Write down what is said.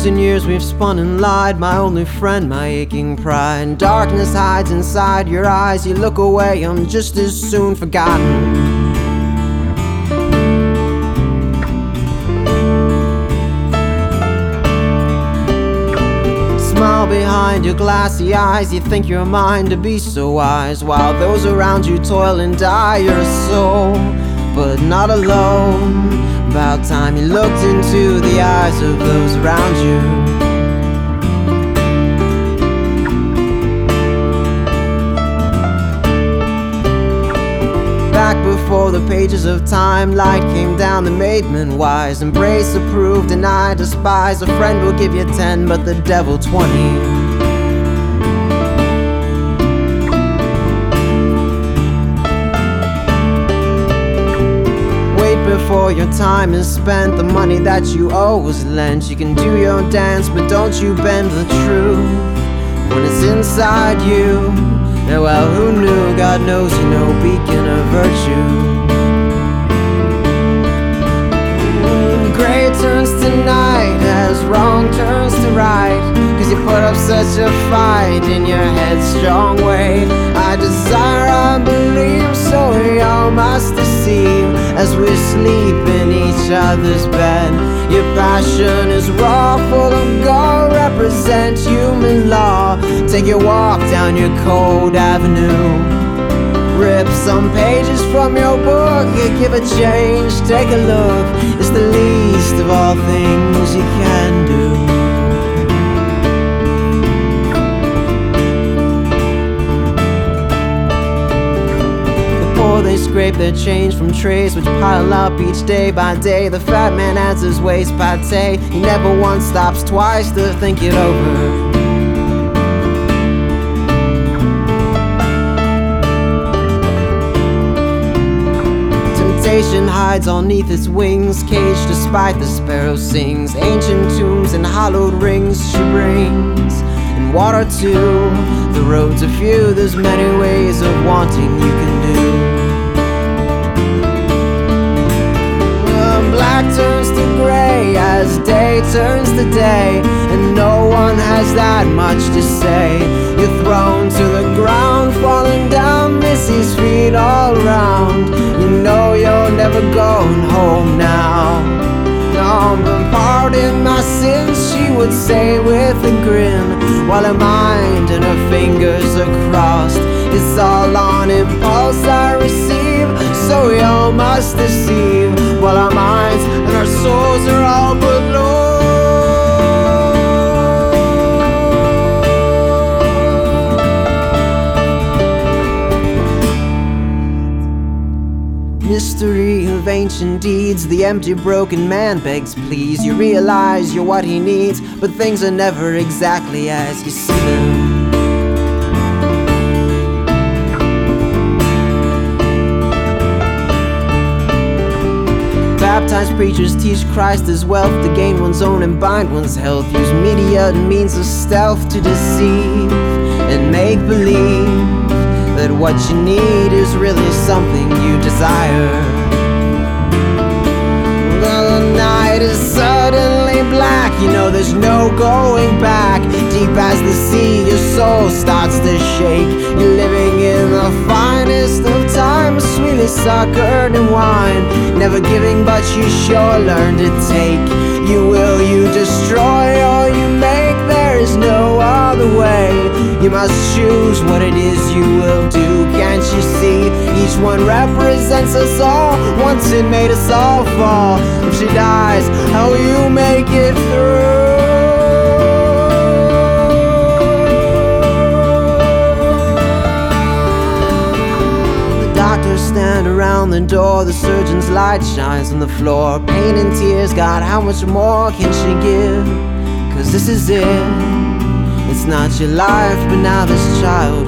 Years and years we've spun and lied, my only friend, my aching pride. Darkness hides inside your eyes, you look away, I'm just as soon forgotten. Smile behind your glassy eyes, you think you're mine to be so wise, while those around you toil and die. You're a soul, but not alone. About time you looked into the eyes of those around you. Back before the pages of time, light came down that made men wise. Embrace, approve, deny, despise. A friend will give you ten, but the devil twenty. Before your time is spent. The money that you owe is lent. You can do your dance, but don't you bend the truth when it's inside you. And well, who knew? God knows you know beacon of virtue. Gray turns to night as wrong turns to right. Cause you put up such a fight in your headstrong way. I desire, I believe, so we all must deceive as we sleep in each other's bed. Your passion is raw, full of gore, represent human law. Take your walk down your cold avenue. Rip some pages from your book, give a change, take a look. It's the least of all things scrape their change from trays which pile up each day by day. The fat man adds his waist pate. He never once stops twice to think it over. Temptation hides underneath its wings, caged despite the sparrow sings. Ancient tombs and hollowed rings she brings, and water too. The roads are few, there's many ways of wanting you can black turns to gray as day turns to day, and no one has that much to say. You're thrown to the ground, falling down, Missy's feet all around. You know you're never going home now. No, pardon my sins, she would say with a grin, while her mind and her fingers are crossed. It's all on impulse I receive, so all must deceive Mystery of ancient deeds, the empty, broken man begs, please. You realize you're what he needs, but things are never exactly as you see them. Baptized preachers teach Christ as wealth to gain one's own and bind one's health. Use media and means of stealth to deceive and make believe what you need is really something you desire. The night is suddenly black, you know there's no going back. Deep as the sea, your soul starts to shake. You're living in the finest of times, sweetly suckered in wine. Never giving, but you sure learn to take. You will, you destroy all you make. Is no other way. You must choose what it is you will do. Can't you see? Each one represents us all. Once it made us all fall. If she dies, how will you make it through? The doctors stand around the door. The surgeon's light shines on the floor. Pain and tears, God, how much more can she give? Cause this is it. It's not your life, but now this child